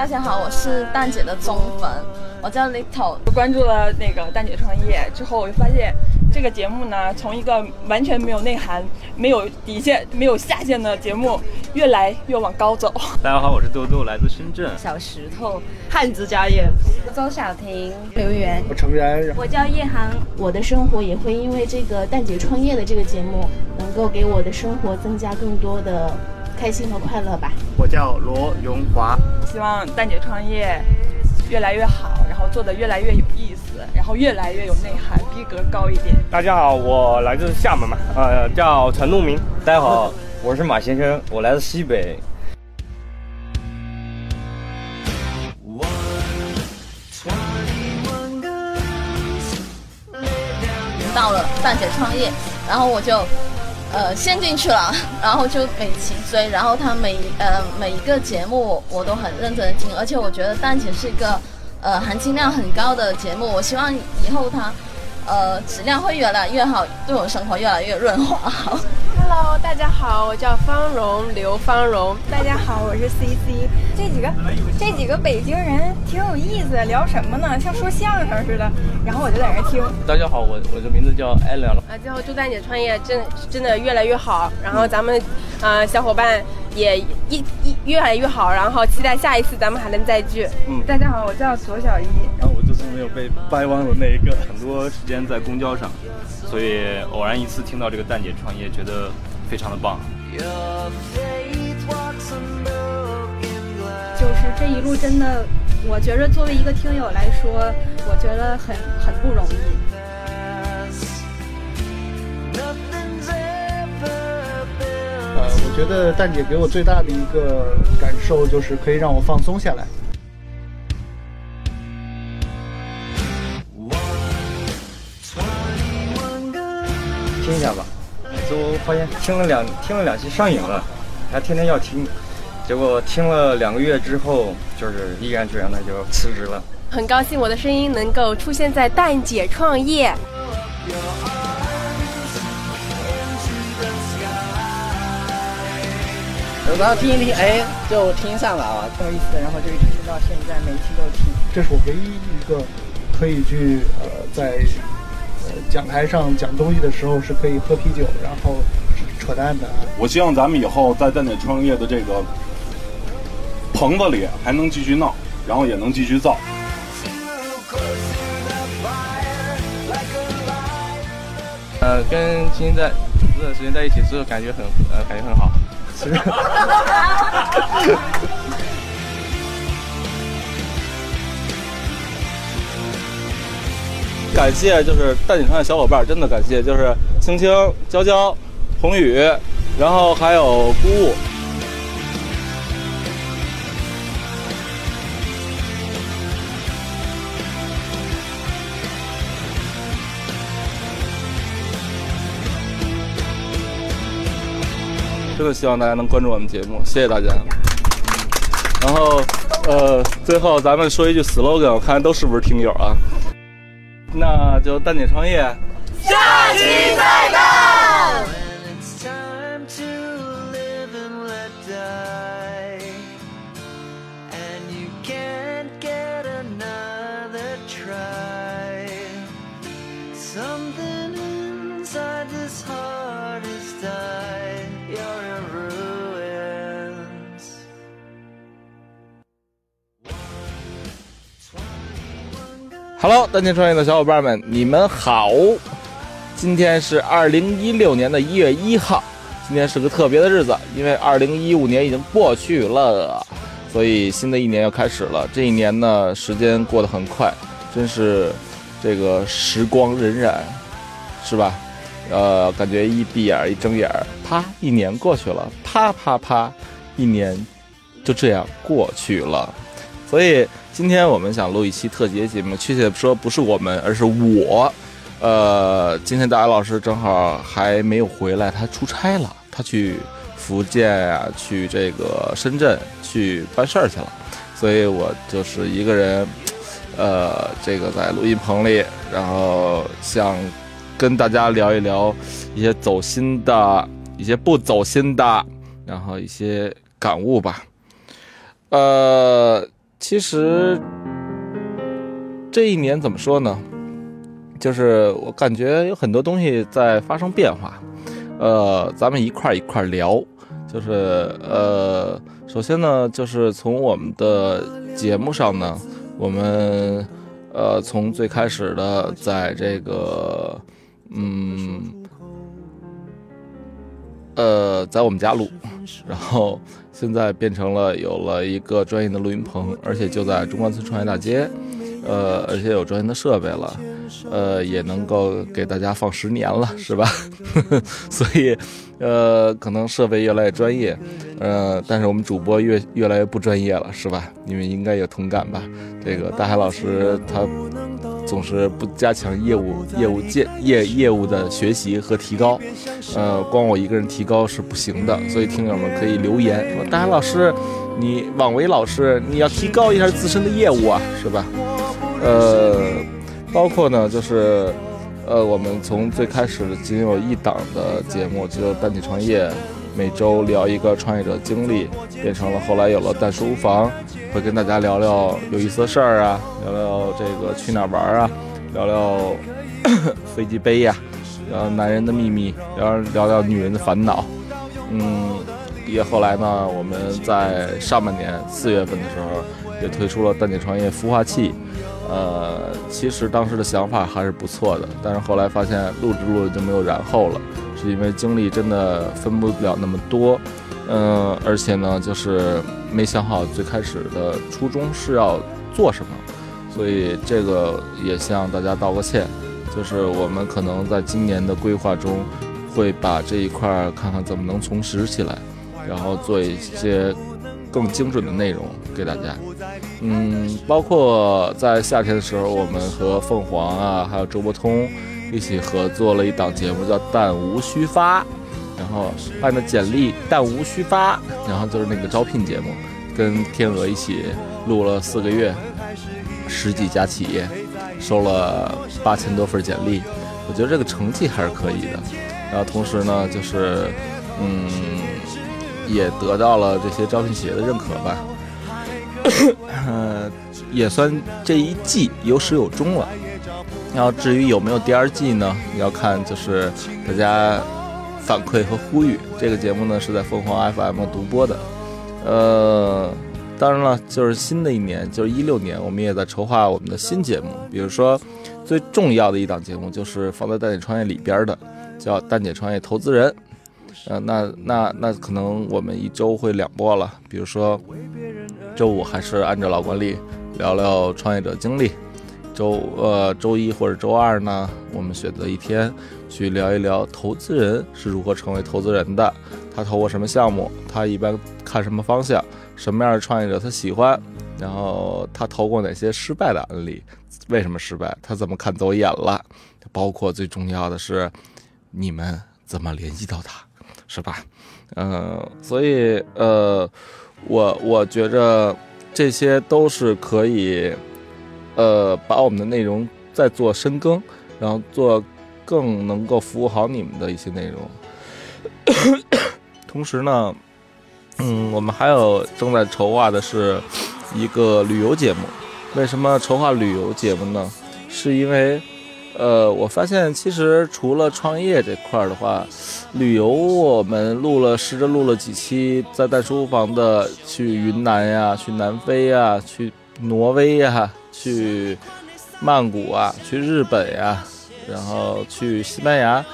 大家好，我是蛋姐的忠粉，我叫 Little。关注了那个蛋姐创业之后，我就发现这个节目呢，从一个完全没有内涵、没有底线、没有下限的节目，越来越往高走。大家好，我是豆豆，来自深圳。小石头，汉子家业。周小婷，刘源，我成然，我叫叶涵。我的生活也会因为这个蛋姐创业的这个节目，能够给我的生活增加更多的。开心和快乐吧。我叫罗荣华，希望蛋姐创业越来越好，然后做的越来越有意思，然后越来越有内涵，逼格高一点。大家好，我来自厦门嘛，呃，叫陈路明。大家好，我是马先生，我来自西北。到了蛋姐创业，然后我就。呃，陷进去了，然后就每期追，然后他每呃每一个节目我都很认真的听，而且我觉得蛋姐是一个呃含金量很高的节目，我希望以后它呃质量会越来越好，对我生活越来越润滑。好好，Hello，大家好，我叫方荣，刘方荣。大家好，我是 CC。这几个这几个北京人挺有意思，聊什么呢？像说相声似的。然后我就在那听。大家好，我我的名字叫艾伦。啊，最后祝蛋姐创业真真的越来越好。然后咱们啊小伙伴也一一越来越好。然后期待下一次咱们还能再聚。嗯，大家好，我叫左小一。就是没有被掰弯的那一个。很多时间在公交上，所以偶然一次听到这个蛋姐创业，觉得非常的棒。就是这一路真的，我觉着作为一个听友来说，我觉得很很不容易。呃，我觉得蛋姐给我最大的一个感受就是可以让我放松下来。听一下吧，就发现听了两听了两期上瘾了，还天天要听。结果听了两个月之后，就是毅然决然的就辞职了。很高兴我的声音能够出现在蛋姐创业。然后听一听，哎，就听上了啊，挺有意思的。然后就一直听到现在，每期都听。这是我唯一一个可以去呃在呃讲台上讲东西的时候是可以喝啤酒，然后扯淡的。我希望咱们以后在蛋姐创业的这个。棚子里还能继续闹，然后也能继续造。呃，跟青青在这段时间在一起之后，感觉很呃，感觉很好。感谢就是蛋姐创业小伙伴，真的感谢，就是青青、娇娇、宏宇，然后还有姑姑。真的希望大家能关注我们节目，谢谢大家。然后，呃，最后咱们说一句 slogan，我看都是不是听友啊？那就淡姐创业，下期再 Hello，单亲创业的小伙伴们，你们好！今天是二零一六年的一月一号，今天是个特别的日子，因为二零一五年已经过去了，所以新的一年要开始了。这一年呢，时间过得很快，真是这个时光荏苒，是吧？呃，感觉一闭眼一睁眼，啪，一年过去了，啪啪啪，一年就这样过去了，所以。今天我们想录一期特辑节目，确切说不是我们，而是我。呃，今天大家老师正好还没有回来，他出差了，他去福建呀，去这个深圳去办事儿去了，所以我就是一个人，呃，这个在录音棚里，然后想跟大家聊一聊一些走心的、一些不走心的，然后一些感悟吧。呃。其实这一年怎么说呢？就是我感觉有很多东西在发生变化。呃，咱们一块儿一块儿聊。就是呃，首先呢，就是从我们的节目上呢，我们呃从最开始的在这个嗯呃在我们家录，然后现在变成了有了一个专业的录音棚，而且就在中关村创业大街，呃，而且有专业的设备了。呃，也能够给大家放十年了，是吧？所以，呃，可能设备越来越专业，呃，但是我们主播越越来越不专业了，是吧？你们应该有同感吧？这个大海老师他总是不加强业务业务建业业务的学习和提高，呃，光我一个人提高是不行的，所以听友们可以留言说，大海老师，你网维老师，你要提高一下自身的业务啊，是吧？呃。包括呢，就是，呃，我们从最开始仅有一档的节目，就单体创业，每周聊一个创业者经历，变成了后来有了蛋书房，会跟大家聊聊有意思的事儿啊，聊聊这个去哪儿玩啊，聊聊 飞机杯呀，聊男人的秘密，聊聊聊女人的烦恼。嗯，也后来呢，我们在上半年四月份的时候，也推出了蛋姐创业孵化器。呃，其实当时的想法还是不错的，但是后来发现录着录着就没有然后了，是因为精力真的分不了那么多，嗯，而且呢，就是没想好最开始的初衷是要做什么，所以这个也向大家道个歉，就是我们可能在今年的规划中，会把这一块看看怎么能重拾起来，然后做一些。更精准的内容给大家，嗯，包括在夏天的时候，我们和凤凰啊，还有周伯通一起合作了一档节目，叫《弹无虚发》，然后办的简历“弹无虚发”，然后就是那个招聘节目，跟天鹅一起录了四个月，十几家企业收了八千多份简历，我觉得这个成绩还是可以的。然后同时呢，就是嗯。也得到了这些招聘企业的认可吧，呃，也算这一季有始有终了。然后至于有没有第二季呢？要看就是大家反馈和呼吁。这个节目呢是在凤凰 FM 独播的。呃，当然了，就是新的一年，就是一六年，我们也在筹划我们的新节目。比如说，最重要的一档节目就是放在蛋姐创业里边的，叫蛋姐创业投资人。呃，那那那可能我们一周会两播了，比如说周五还是按照老惯例聊聊创业者经历，周呃周一或者周二呢，我们选择一天去聊一聊投资人是如何成为投资人的，他投过什么项目，他一般看什么方向，什么样的创业者他喜欢，然后他投过哪些失败的案例，为什么失败，他怎么看走眼了，包括最重要的是你们怎么联系到他。是吧？嗯，所以呃，我我觉着这些都是可以，呃，把我们的内容再做深耕，然后做更能够服务好你们的一些内容。同时呢，嗯，我们还有正在筹划的是一个旅游节目。为什么筹划旅游节目呢？是因为。呃，我发现其实除了创业这块儿的话，旅游我们录了，试着录了几期，在带书房的去云南呀，去南非呀，去挪威呀，去曼谷啊，去日本呀，然后去西班牙，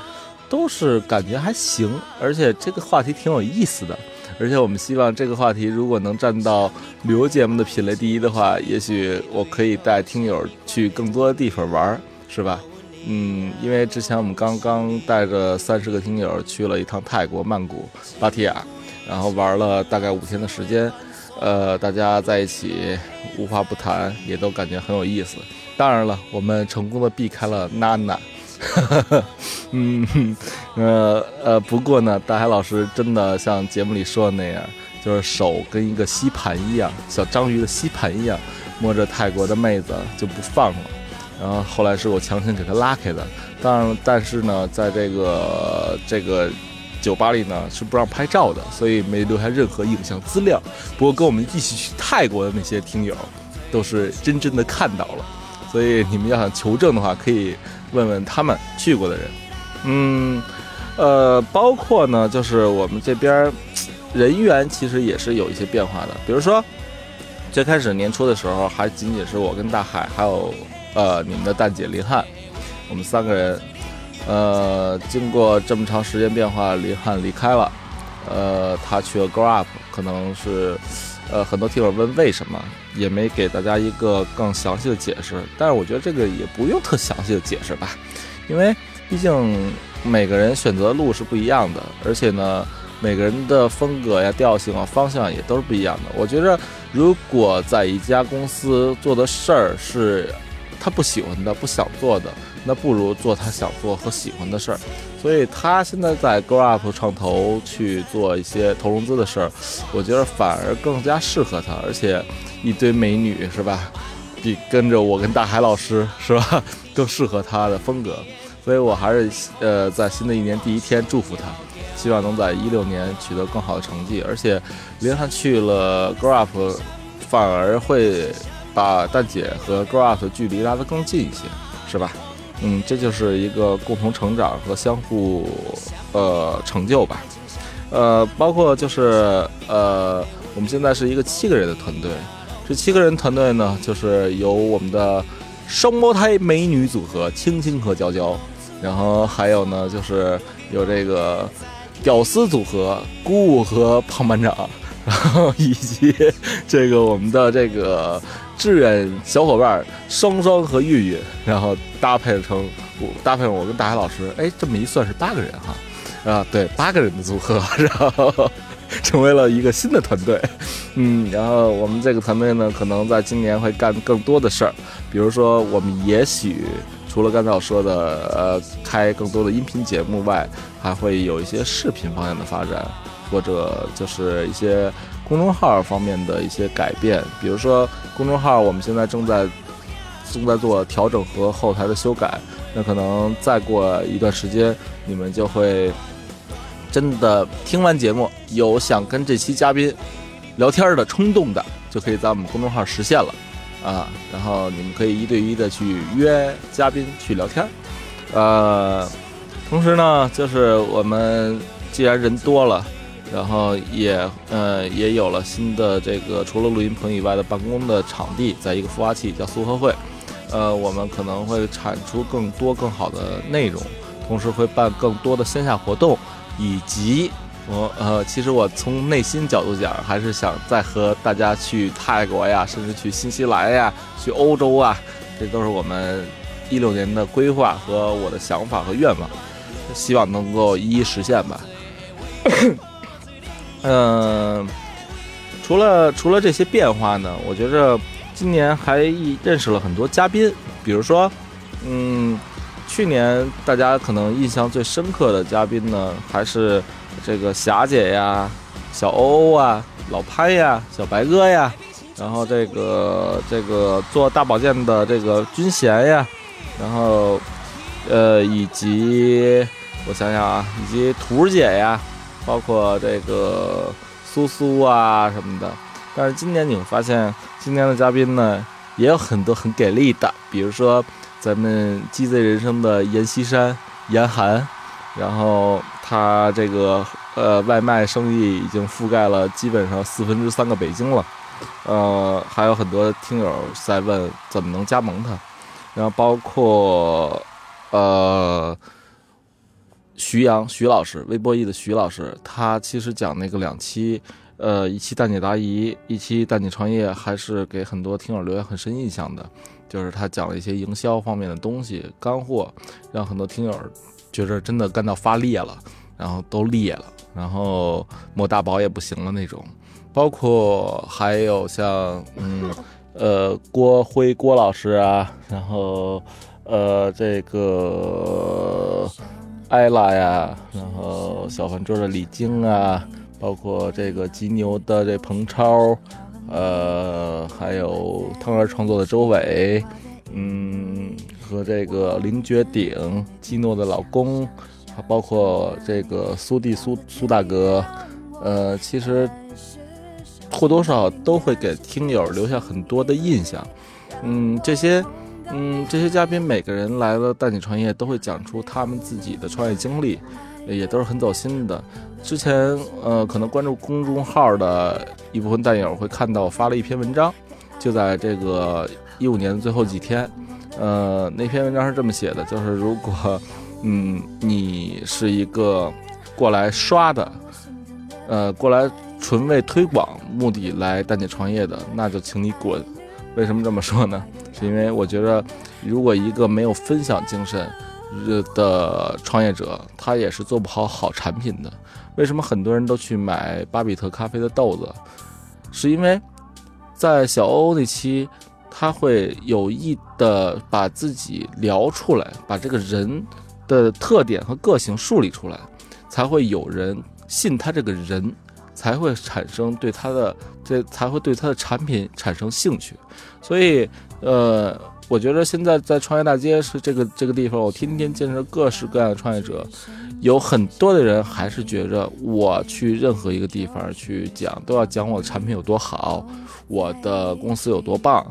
都是感觉还行，而且这个话题挺有意思的，而且我们希望这个话题如果能占到旅游节目的品类第一的话，也许我可以带听友去更多的地方玩，是吧？嗯，因为之前我们刚刚带着三十个听友去了一趟泰国曼谷芭提雅，然后玩了大概五天的时间，呃，大家在一起无话不谈，也都感觉很有意思。当然了，我们成功的避开了娜娜，嗯，呃呃，不过呢，大海老师真的像节目里说的那样，就是手跟一个吸盘一样，小章鱼的吸盘一样，摸着泰国的妹子就不放了。然后后来是我强行给他拉开的，当然，但是呢，在这个这个酒吧里呢是不让拍照的，所以没留下任何影像资料。不过跟我们一起去泰国的那些听友，都是真真的看到了。所以你们要想求证的话，可以问问他们去过的人。嗯，呃，包括呢，就是我们这边人员其实也是有一些变化的。比如说，最开始年初的时候，还仅仅是我跟大海，还有呃你们的蛋姐林汉，我们三个人。呃，经过这么长时间变化，林汉离开了，呃，他去了 Grow Up，可能是，呃，很多听友问为什么，也没给大家一个更详细的解释。但是我觉得这个也不用特详细的解释吧，因为毕竟每个人选择的路是不一样的，而且呢，每个人的风格呀、调性啊、方向也都是不一样的。我觉得，如果在一家公司做的事儿是他不喜欢的、不想做的。那不如做他想做和喜欢的事儿，所以他现在在 Grow Up 创投去做一些投融资的事儿，我觉得反而更加适合他，而且一堆美女是吧，比跟着我跟大海老师是吧？更适合他的风格，所以我还是呃在新的一年第一天祝福他，希望能在一六年取得更好的成绩，而且林汉去了 Grow Up，反而会把蛋姐和 Grow Up 距离拉得更近一些，是吧？嗯，这就是一个共同成长和相互呃成就吧，呃，包括就是呃，我们现在是一个七个人的团队，这七个人团队呢，就是由我们的双胞胎美女组合青青和娇娇，然后还有呢，就是有这个屌丝组合姑姑和胖班长，然后以及这个我们的这个。志愿小伙伴双双和玉玉，然后搭配成我搭配我跟大海老师，哎，这么一算是八个人哈，啊，对，八个人的组合，然后成为了一个新的团队，嗯，然后我们这个团队呢，可能在今年会干更多的事儿，比如说我们也许除了刚才我说的，呃，开更多的音频节目外，还会有一些视频方向的发展，或者就是一些。公众号方面的一些改变，比如说公众号，我们现在正在正在做调整和后台的修改。那可能再过一段时间，你们就会真的听完节目，有想跟这期嘉宾聊天的冲动的，就可以在我们公众号实现了啊。然后你们可以一对一的去约嘉宾去聊天。呃，同时呢，就是我们既然人多了。然后也呃也有了新的这个除了录音棚以外的办公的场地，在一个孵化器叫苏合会，呃我们可能会产出更多更好的内容，同时会办更多的线下活动，以及我呃其实我从内心角度讲，还是想再和大家去泰国呀，甚至去新西兰呀，去欧洲啊，这都是我们一六年的规划和我的想法和愿望，希望能够一一实现吧。嗯，除了除了这些变化呢，我觉着今年还认识了很多嘉宾，比如说，嗯，去年大家可能印象最深刻的嘉宾呢，还是这个霞姐呀、小欧欧啊、老潘呀、小白哥呀，然后这个这个做大保健的这个军贤呀，然后呃以及我想想啊，以及图姐呀。包括这个苏苏啊什么的，但是今年你会发现，今年的嘉宾呢也有很多很给力的，比如说咱们鸡贼人生的阎锡山、严寒，然后他这个呃外卖生意已经覆盖了基本上四分之三个北京了，呃还有很多听友在问怎么能加盟他，然后包括呃。徐阳，徐老师，微博易的徐老师，他其实讲那个两期，呃，一期蛋姐答疑，一期蛋姐创业，还是给很多听友留下很深印象的。就是他讲了一些营销方面的东西，干货，让很多听友觉着真的干到发裂了，然后都裂了，然后抹大宝也不行了那种。包括还有像，嗯，呃，郭辉郭老师啊，然后，呃，这个。艾拉呀，然后小饭桌的李晶啊，包括这个吉牛的这彭超，呃，还有汤圆创作的周伟，嗯，和这个林绝顶，基诺的老公，还包括这个苏弟苏苏大哥，呃，其实或多或少都会给听友留下很多的印象。嗯，这些嗯这些嘉宾每个人来了带你创业，都会讲出他们自己的创业经历，也都是很走心的。之前呃，可能关注公众号的一部分蛋友会看到我发了一篇文章，就在这个一五年的最后几天，呃，那篇文章是这么写的，就是如果嗯你是一个过来刷的，呃，过来纯为推广目的来蛋姐创业的，那就请你滚。为什么这么说呢？是因为我觉得，如果一个没有分享精神的创业者，他也是做不好好产品的。为什么很多人都去买巴比特咖啡的豆子？是因为在小欧那期，他会有意的把自己聊出来，把这个人的特点和个性树立出来，才会有人信他这个人。才会产生对他的这才会对他的产品产生兴趣，所以呃，我觉得现在在创业大街是这个这个地方，我天天见着各式各样的创业者，有很多的人还是觉着我去任何一个地方去讲，都要讲我的产品有多好，我的公司有多棒，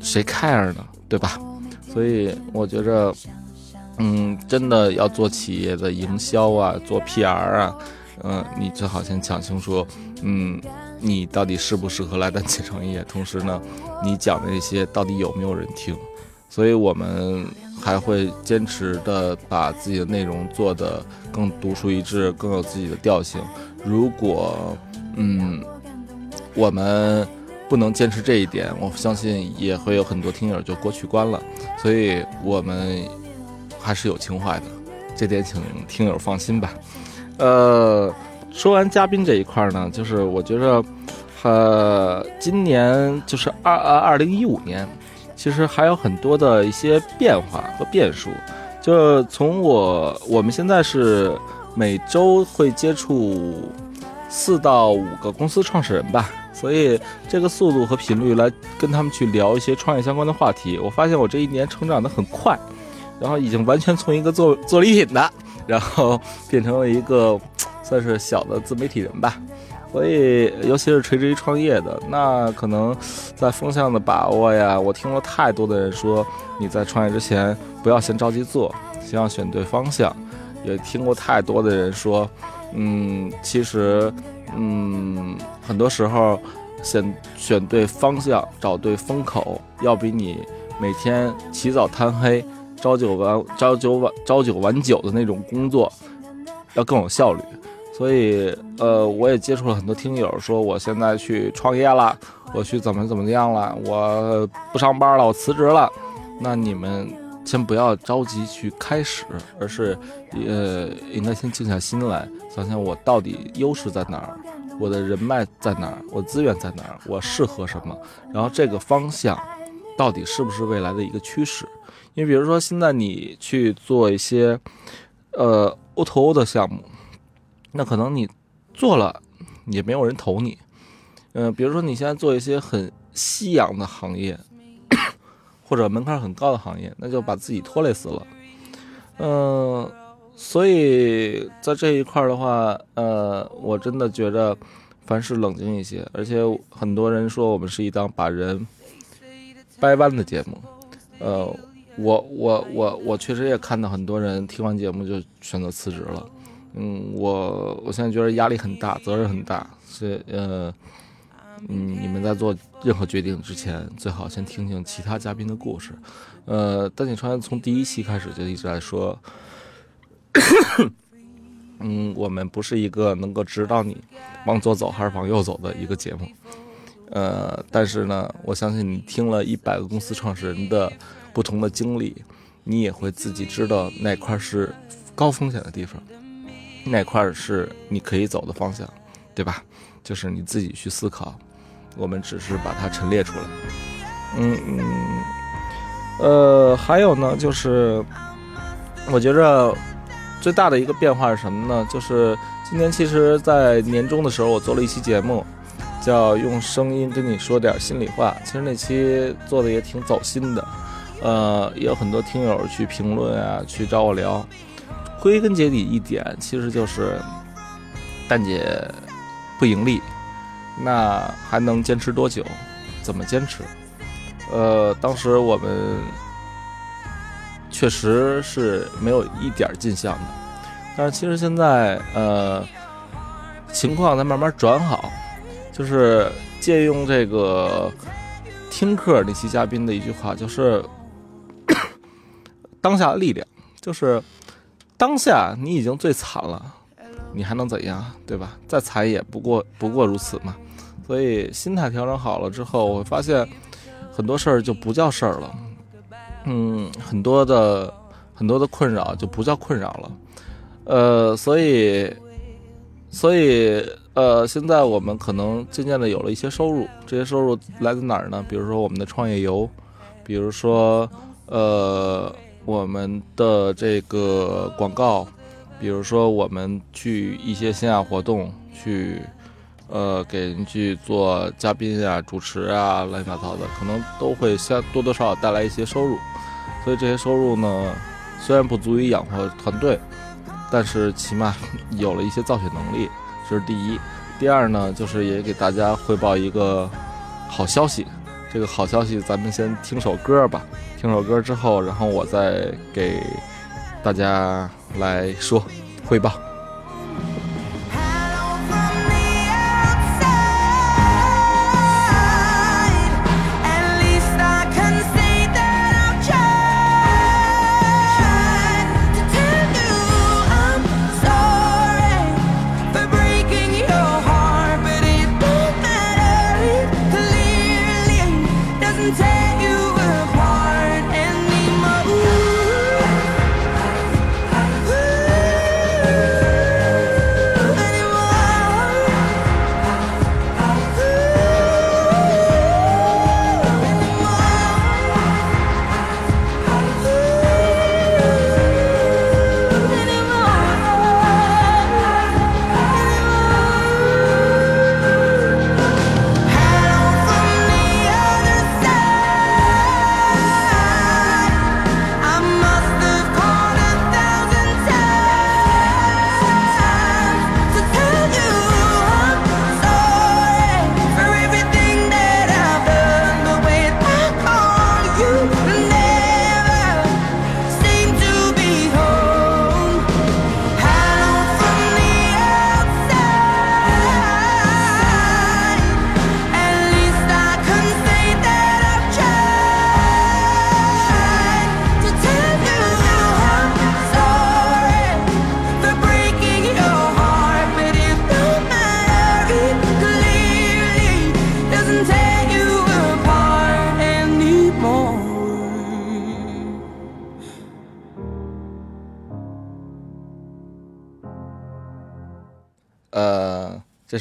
谁 care 呢？对吧？所以我觉着，嗯，真的要做企业的营销啊，做 PR 啊。嗯，你最好先讲清楚，嗯，你到底适不适合来单企创业？同时呢，你讲的那些到底有没有人听？所以我们还会坚持的把自己的内容做得更独树一帜，更有自己的调性。如果嗯，我们不能坚持这一点，我相信也会有很多听友就过去关了。所以我们还是有情怀的，这点请听友放心吧。呃，说完嘉宾这一块呢，就是我觉着，呃，今年就是二呃二零一五年，其实还有很多的一些变化和变数。就从我我们现在是每周会接触四到五个公司创始人吧，所以这个速度和频率来跟他们去聊一些创业相关的话题。我发现我这一年成长的很快，然后已经完全从一个做做礼品的。然后变成了一个算是小的自媒体人吧，所以尤其是垂直于创业的，那可能在风向的把握呀，我听了太多的人说，你在创业之前不要先着急做，先要选对方向。也听过太多的人说，嗯，其实，嗯，很多时候选选对方向，找对风口，要比你每天起早贪黑。朝九晚朝九晚朝九晚九的那种工作，要更有效率。所以，呃，我也接触了很多听友，说我现在去创业了，我去怎么怎么样了，我不上班了，我辞职了。那你们先不要着急去开始，而是，呃，应该先静下心来，想想我到底优势在哪儿，我的人脉在哪儿，我资源在哪儿，我适合什么，然后这个方向到底是不是未来的一个趋势。你比如说，现在你去做一些，呃，O to O 的项目，那可能你做了也没有人投你。嗯，比如说你现在做一些很夕阳的行业，或者门槛很高的行业，那就把自己拖累死了。嗯，所以在这一块的话，呃，我真的觉得凡事冷静一些。而且很多人说我们是一档把人掰弯的节目，呃。我我我我确实也看到很多人听完节目就选择辞职了，嗯，我我现在觉得压力很大，责任很大，所以呃，嗯，你们在做任何决定之前，最好先听听其他嘉宾的故事。呃，丹景川从第一期开始就一直在说，嗯，我们不是一个能够指导你往左走还是往右走的一个节目，呃，但是呢，我相信你听了一百个公司创始人的。不同的经历，你也会自己知道哪块是高风险的地方，哪块是你可以走的方向，对吧？就是你自己去思考，我们只是把它陈列出来。嗯嗯，呃，还有呢，就是我觉着最大的一个变化是什么呢？就是今年其实，在年终的时候，我做了一期节目，叫用声音跟你说点心里话。其实那期做的也挺走心的。呃，也有很多听友去评论啊，去找我聊，归根结底一点，其实就是蛋姐不盈利，那还能坚持多久？怎么坚持？呃，当时我们确实是没有一点进项的，但是其实现在呃情况在慢慢转好，就是借用这个听课那期嘉宾的一句话，就是当下力量，就是当下你已经最惨了，你还能怎样，对吧？再惨也不过不过如此嘛。所以心态调整好了之后，我会发现。很多事儿就不叫事儿了，嗯，很多的很多的困扰就不叫困扰了，呃，所以，所以，呃，现在我们可能渐渐的有了一些收入，这些收入来自哪儿呢？比如说我们的创业游，比如说，呃，我们的这个广告，比如说我们去一些线下活动去。呃，给人去做嘉宾啊、主持啊，乱七八糟的，可能都会相多多少少带来一些收入。所以这些收入呢，虽然不足以养活团队，但是起码有了一些造血能力，这是第一。第二呢，就是也给大家汇报一个好消息。这个好消息，咱们先听首歌吧。听首歌之后，然后我再给大家来说汇报。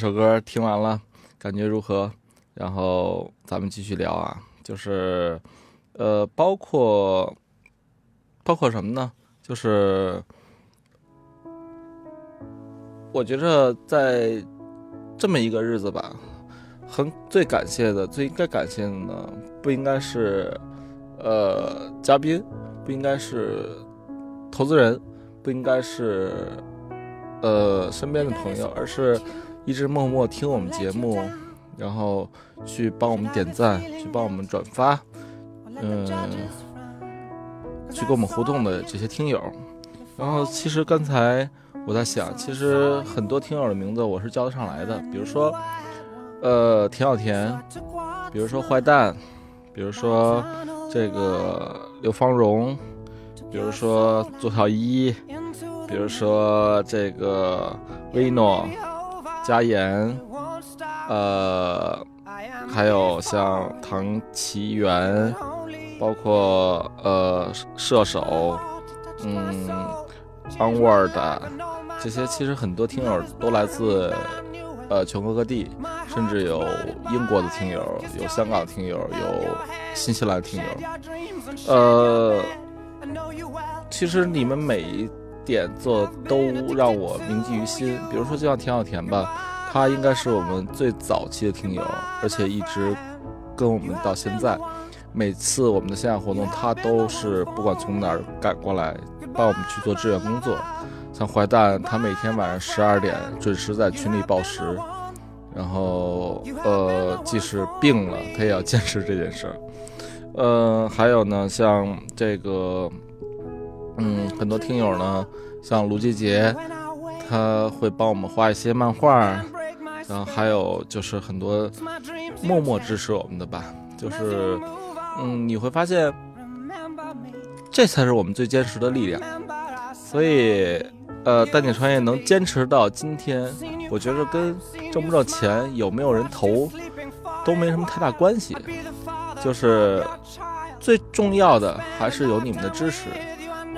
首歌听完了，感觉如何？然后咱们继续聊啊，就是，呃，包括，包括什么呢？就是，我觉着在这么一个日子吧，很最感谢的，最应该感谢的呢，不应该是，呃，嘉宾，不应该是投资人，不应该是，呃，身边的朋友，而是。一直默默听我们节目，然后去帮我们点赞，去帮我们转发，嗯，去跟我们互动的这些听友。然后其实刚才我在想，其实很多听友的名字我是叫得上来的，比如说，呃，田小田，比如说坏蛋，比如说这个刘芳荣，比如说左小一，比如说这个威诺。加盐，呃，还有像唐奇源，包括呃射手，嗯，Onward，这些其实很多听友都来自呃全国各地，甚至有英国的听友，有香港听友，有新西兰听友，呃，其实你们每一。点做都让我铭记于心。比如说，就像田小田吧，他应该是我们最早期的听友，而且一直跟我们到现在。每次我们的线下活动，他都是不管从哪儿赶过来帮我们去做志愿工作。像坏蛋，他每天晚上十二点准时在群里报时，然后呃，即使病了，他也要 坚持这件事儿。呃，还有呢，像这个，嗯，很多听友呢，像卢杰杰，他会帮我们画一些漫画，然后还有就是很多默默支持我们的吧，就是嗯，你会发现，这才是我们最坚实的力量。所以，呃，蛋姐创业能坚持到今天，我觉得跟挣不挣钱、有没有人投都没什么太大关系。就是最重要的还是有你们的支持。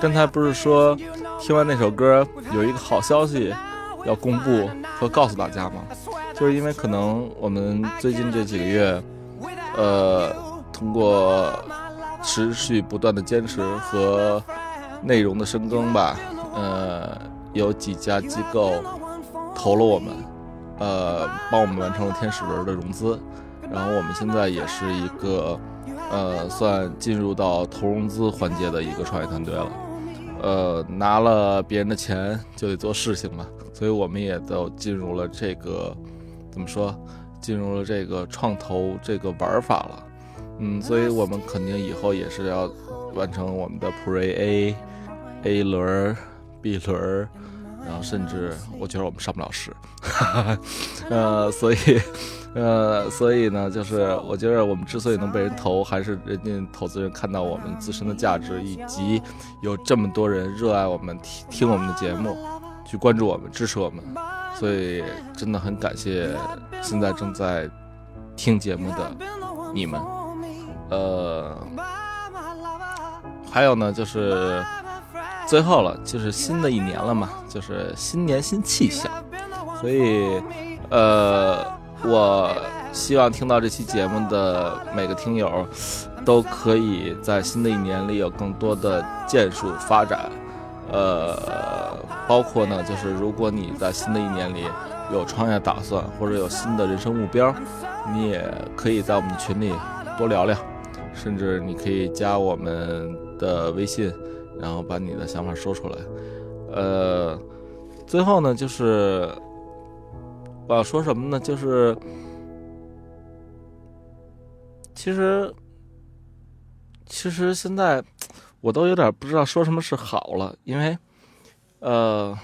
刚才不是说听完那首歌有一个好消息要公布和告诉大家吗？就是因为可能我们最近这几个月，呃，通过持续不断的坚持和内容的深耕吧，呃，有几家机构投了我们，呃，帮我们完成了天使轮的融资。然后我们现在也是一个，呃，算进入到投融资环节的一个创业团队了，呃，拿了别人的钱就得做事情嘛，所以我们也都进入了这个，怎么说，进入了这个创投这个玩法了，嗯，所以我们肯定以后也是要完成我们的 Pre A、A 轮、B 轮。然后甚至我觉得我们上不了市，呃，所以，呃，所以呢，就是我觉得我们之所以能被人投，还是人家投资人看到我们自身的价值，以及有这么多人热爱我们、听听我们的节目，去关注我们、支持我们，所以真的很感谢现在正在听节目的你们。呃，还有呢，就是。最后了，就是新的一年了嘛，就是新年新气象，所以，呃，我希望听到这期节目的每个听友，都可以在新的一年里有更多的建树发展，呃，包括呢，就是如果你在新的一年里有创业打算或者有新的人生目标，你也可以在我们群里多聊聊，甚至你可以加我们的微信。然后把你的想法说出来，呃，最后呢，就是我要说什么呢？就是其实，其实现在我都有点不知道说什么是好了，因为呃，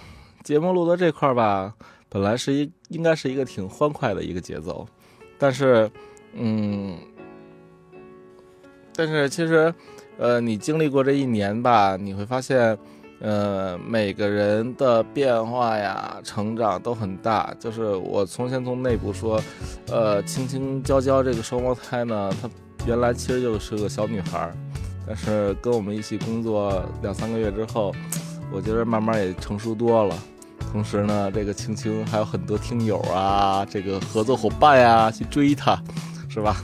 节目录到这块儿吧，本来是一应该是一个挺欢快的一个节奏，但是，嗯，但是其实。呃，你经历过这一年吧，你会发现，呃，每个人的变化呀、成长都很大。就是我从前从内部说，呃，青青娇娇这个双胞胎呢，她原来其实就是个小女孩，但是跟我们一起工作两三个月之后，我觉得慢慢也成熟多了。同时呢，这个青青还有很多听友啊，这个合作伙伴呀去追她，是吧？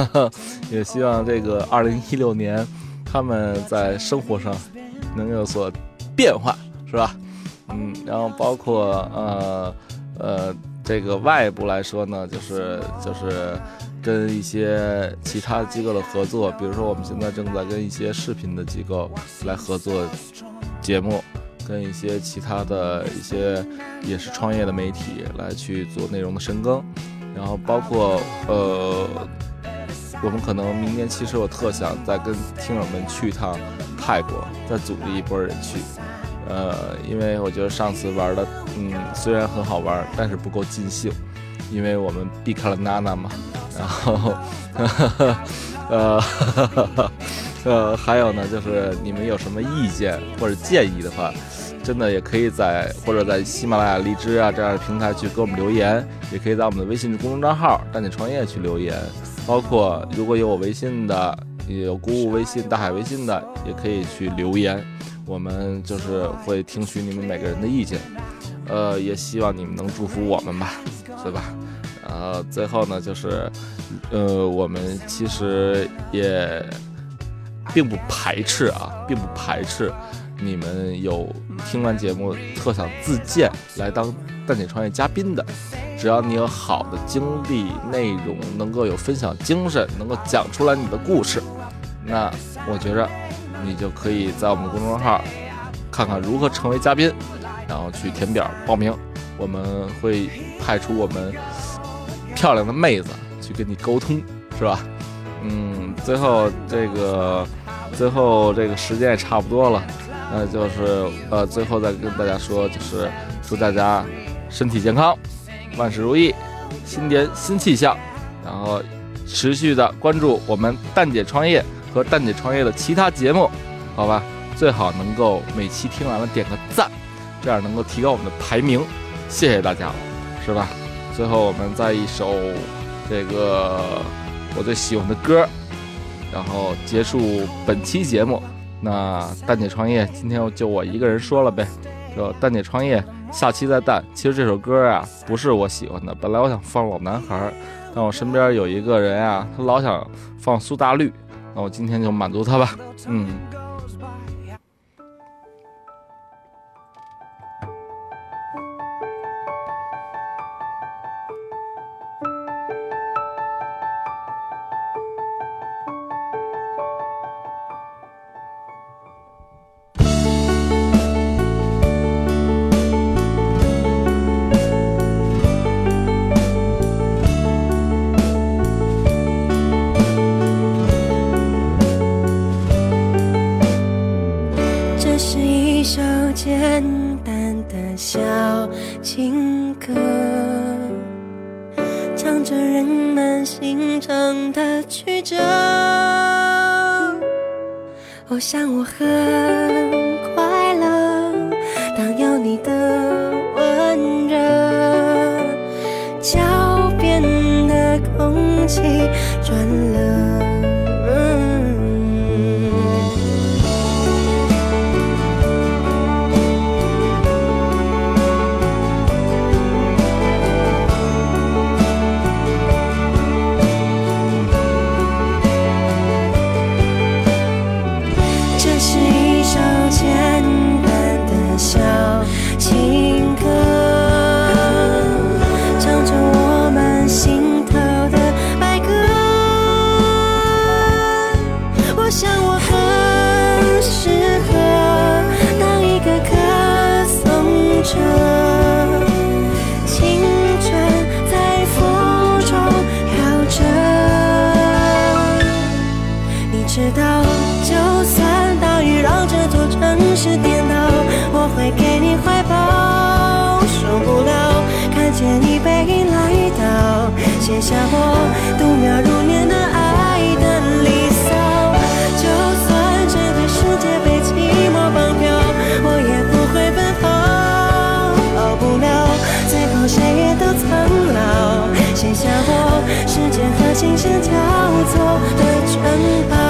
也希望这个二零一六年。他们在生活上能有所变化，是吧？嗯，然后包括呃呃，这个外部来说呢，就是就是跟一些其他机构的合作，比如说我们现在正在跟一些视频的机构来合作节目，跟一些其他的一些也是创业的媒体来去做内容的深耕，然后包括呃。我们可能明年其实我特想再跟听友们去一趟泰国，再组织一波人去。呃，因为我觉得上次玩的，嗯，虽然很好玩，但是不够尽兴，因为我们避开了娜娜嘛。然后，呃，呃，还有呢，就是你们有什么意见或者建议的话，真的也可以在或者在喜马拉雅、荔枝啊这样的平台去给我们留言，也可以在我们的微信公众账号“蛋姐创业”去留言。包括如果有我微信的，有鼓舞微信、大海微信的，也可以去留言，我们就是会听取你们每个人的意见，呃，也希望你们能祝福我们吧，对吧？呃，最后呢，就是，呃，我们其实也并不排斥啊，并不排斥你们有听完节目特想自荐来当蛋姐创业嘉宾的。只要你有好的经历、内容，能够有分享精神，能够讲出来你的故事，那我觉着你就可以在我们公众号看看如何成为嘉宾，然后去填表报名，我们会派出我们漂亮的妹子去跟你沟通，是吧？嗯，最后这个，最后这个时间也差不多了，那就是呃，最后再跟大家说，就是祝大家身体健康，万事如意，新年新气象，然后持续的关注我们蛋姐创业和蛋姐创业的其他节目，好吧？最好能够每期听完了点个赞，这样能够提高我们的排名，谢谢大家了，是吧？最后我们再一首这个。我最喜欢的歌，然后结束本期节目。那蛋姐创业今天就我一个人说了呗，就蛋姐创业，下期再弹。其实这首歌啊不是我喜欢的，本来我想放老男孩，但我身边有一个人啊，他老想放苏打绿，那我今天就满足他吧。嗯。我想我很写下我度秒如年的爱的离骚，就算整个世界被寂寞绑票，我也不会奔跑。逃不了，最后谁也都苍老。写下我时间和琴声交错的城堡。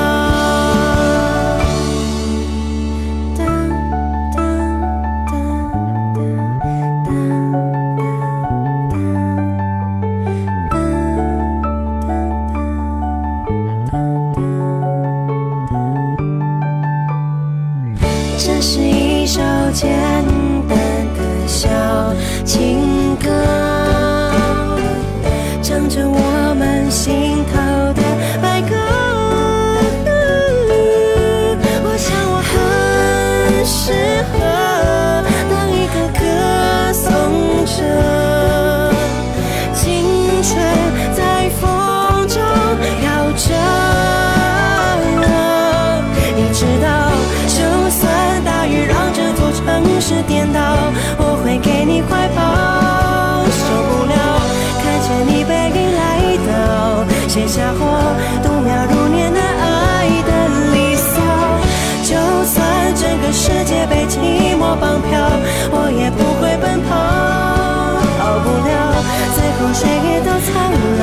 谁也都苍老，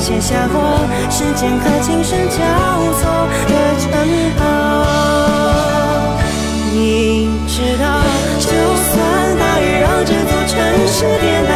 写下我时间和琴声交错的城堡。你知道，就算大雨让这座城市颠倒。